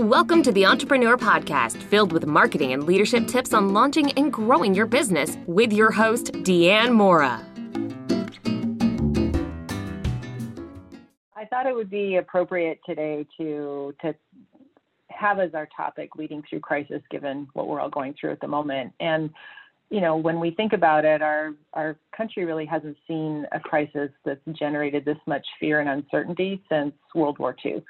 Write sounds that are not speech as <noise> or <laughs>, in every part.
Welcome to the Entrepreneur Podcast, filled with marketing and leadership tips on launching and growing your business with your host, Deanne Mora. I thought it would be appropriate today to to have as our topic leading through crisis, given what we're all going through at the moment. And you know, when we think about it, our our country really hasn't seen a crisis that's generated this much fear and uncertainty since World War II.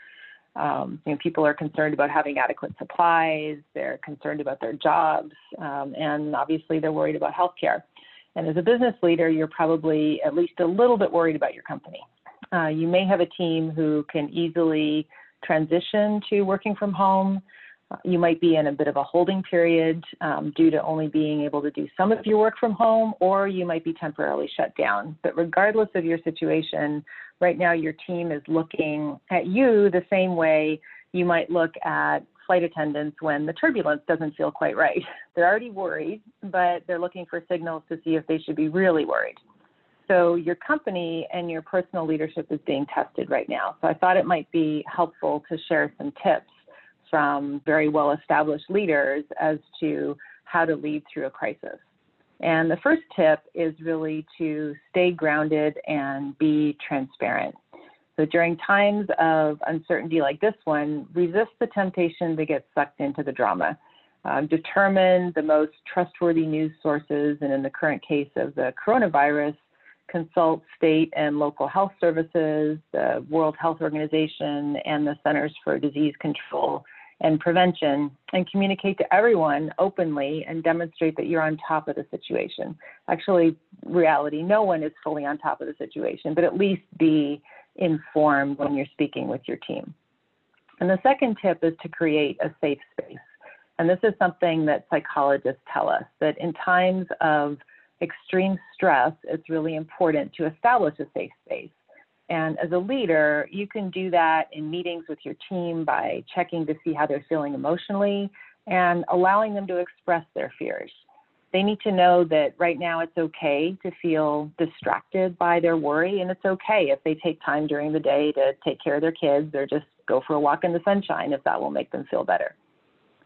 Um, you know, people are concerned about having adequate supplies. They're concerned about their jobs, um, and obviously they're worried about healthcare. And as a business leader, you're probably at least a little bit worried about your company. Uh, you may have a team who can easily transition to working from home. You might be in a bit of a holding period um, due to only being able to do some of your work from home, or you might be temporarily shut down. But regardless of your situation, right now your team is looking at you the same way you might look at flight attendants when the turbulence doesn't feel quite right. <laughs> They're already worried, but they're looking for signals to see if they should be really worried. So your company and your personal leadership is being tested right now. So I thought it might be helpful to share some tips from very well established leaders as to how to lead through a crisis. And the first tip is really to stay grounded and be transparent. So during times of uncertainty like this one, resist the temptation to get sucked into the drama. Um, determine the most trustworthy news sources, and in the current case of the coronavirus, consult state and local health services, the World Health Organization, and the Centers for Disease Control and prevention and communicate to everyone openly and demonstrate that you're on top of the situation. Actually, reality, no one is fully on top of the situation, but at least be informed when you're speaking with your team. And the second tip is to create a safe space. And this is something that psychologists tell us that in times of extreme stress, it's really important to establish a safe space. And as a leader, you can do that in meetings with your team by checking to see how they're feeling emotionally and allowing them to express their fears. They need to know that right now it's okay to feel distracted by their worry, and it's okay if they take time during the day to take care of their kids or just go for a walk in the sunshine if that will make them feel better.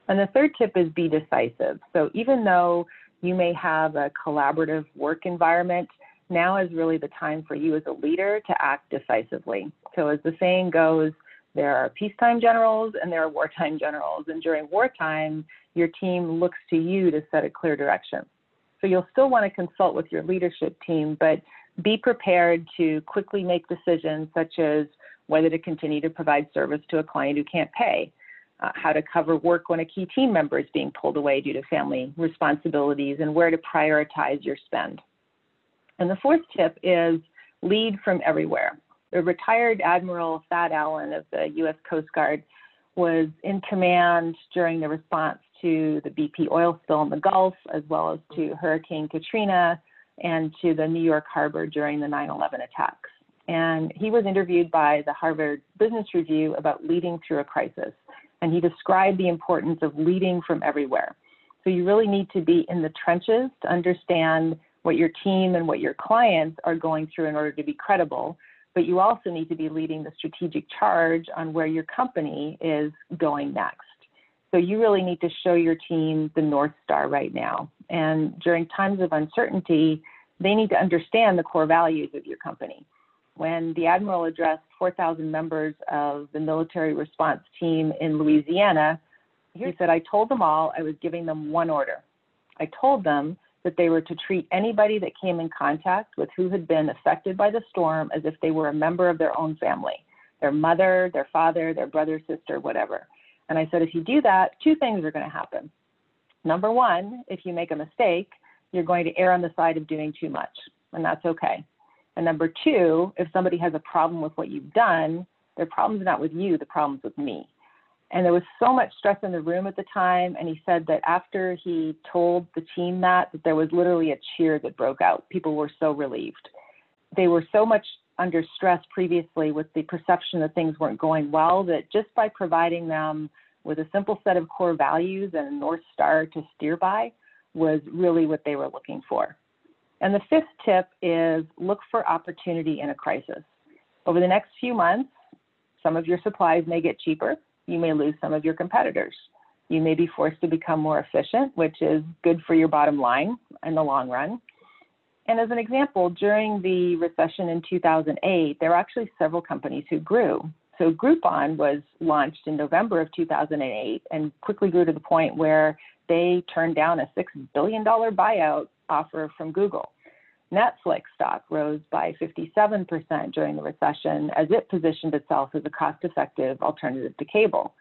And the third tip is be decisive. So even though you may have a collaborative work environment, now is really the time for you as a leader to act decisively. So, as the saying goes, there are peacetime generals and there are wartime generals. And during wartime, your team looks to you to set a clear direction. So, you'll still want to consult with your leadership team, but be prepared to quickly make decisions such as whether to continue to provide service to a client who can't pay, uh, how to cover work when a key team member is being pulled away due to family responsibilities, and where to prioritize your spend. And the fourth tip is lead from everywhere. The retired Admiral Thad Allen of the U.S. Coast Guard was in command during the response to the BP oil spill in the Gulf, as well as to Hurricane Katrina and to the New York harbor during the 9 11 attacks. And he was interviewed by the Harvard Business Review about leading through a crisis. And he described the importance of leading from everywhere. So you really need to be in the trenches to understand what your team and what your clients are going through in order to be credible. But you also need to be leading the strategic charge on where your company is going next. So you really need to show your team the North Star right now. And during times of uncertainty, they need to understand the core values of your company. When the Admiral addressed 4,000 members of the military response team in Louisiana, he said, I told them all I was giving them one order. I told them that they were to treat anybody that came in contact with who had been affected by the storm as if they were a member of their own family their mother, their father, their brother, sister, whatever. And I said, if you do that, two things are going to happen. Number one, if you make a mistake, you're going to err on the side of doing too much, and that's okay. And number two, if somebody has a problem with what you've done, their problem's not with you, the problem's with me. And there was so much stress in the room at the time. And he said that after he told the team that, that there was literally a cheer that broke out. People were so relieved. They were so much under stress previously with the perception that things weren't going well that just by providing them with a simple set of core values and a North Star to steer by was really what they were looking for. And the fifth tip is look for opportunity in a crisis. Over the next few months, some of your supplies may get cheaper, you may lose some of your competitors. You may be forced to become more efficient, which is good for your bottom line in the long run. And as an example, during the recession in 2008, there were actually several companies who grew. So Groupon was launched in November of 2008 and quickly grew to the point where they turned down a $6 billion buyout offer from Google. Netflix stock rose by 57% during the recession as it positioned itself as a cost effective alternative to cable.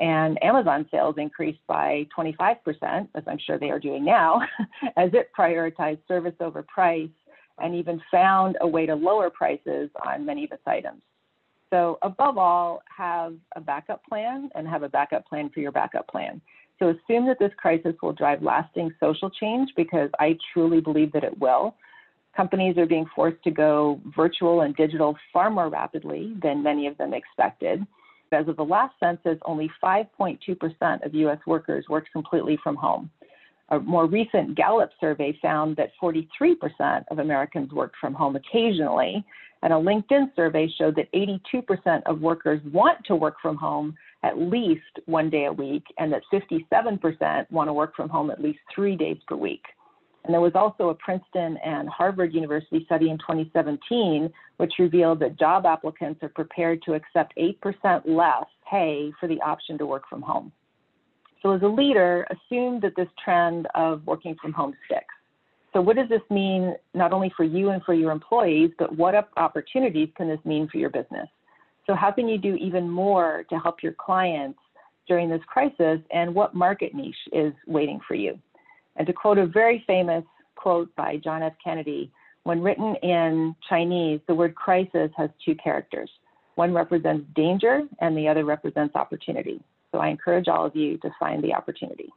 And Amazon sales increased by 25%, as I'm sure they are doing now, <laughs> as it prioritized service over price and even found a way to lower prices on many of its items. So, above all, have a backup plan and have a backup plan for your backup plan. So, assume that this crisis will drive lasting social change because I truly believe that it will. Companies are being forced to go virtual and digital far more rapidly than many of them expected. As of the last census, only 5.2% of U.S. workers worked completely from home. A more recent Gallup survey found that 43% of Americans worked from home occasionally, and a LinkedIn survey showed that 82% of workers want to work from home at least one day a week, and that 57% want to work from home at least three days per week. And there was also a Princeton and Harvard University study in 2017 which revealed that job applicants are prepared to accept 8% less pay for the option to work from home. So, as a leader, assume that this trend of working from home sticks. So, what does this mean not only for you and for your employees, but what opportunities can this mean for your business? So, how can you do even more to help your clients during this crisis, and what market niche is waiting for you? And to quote a very famous quote by John F. Kennedy, when written in Chinese, the word crisis has two characters. One represents danger, and the other represents opportunity. So I encourage all of you to find the opportunity.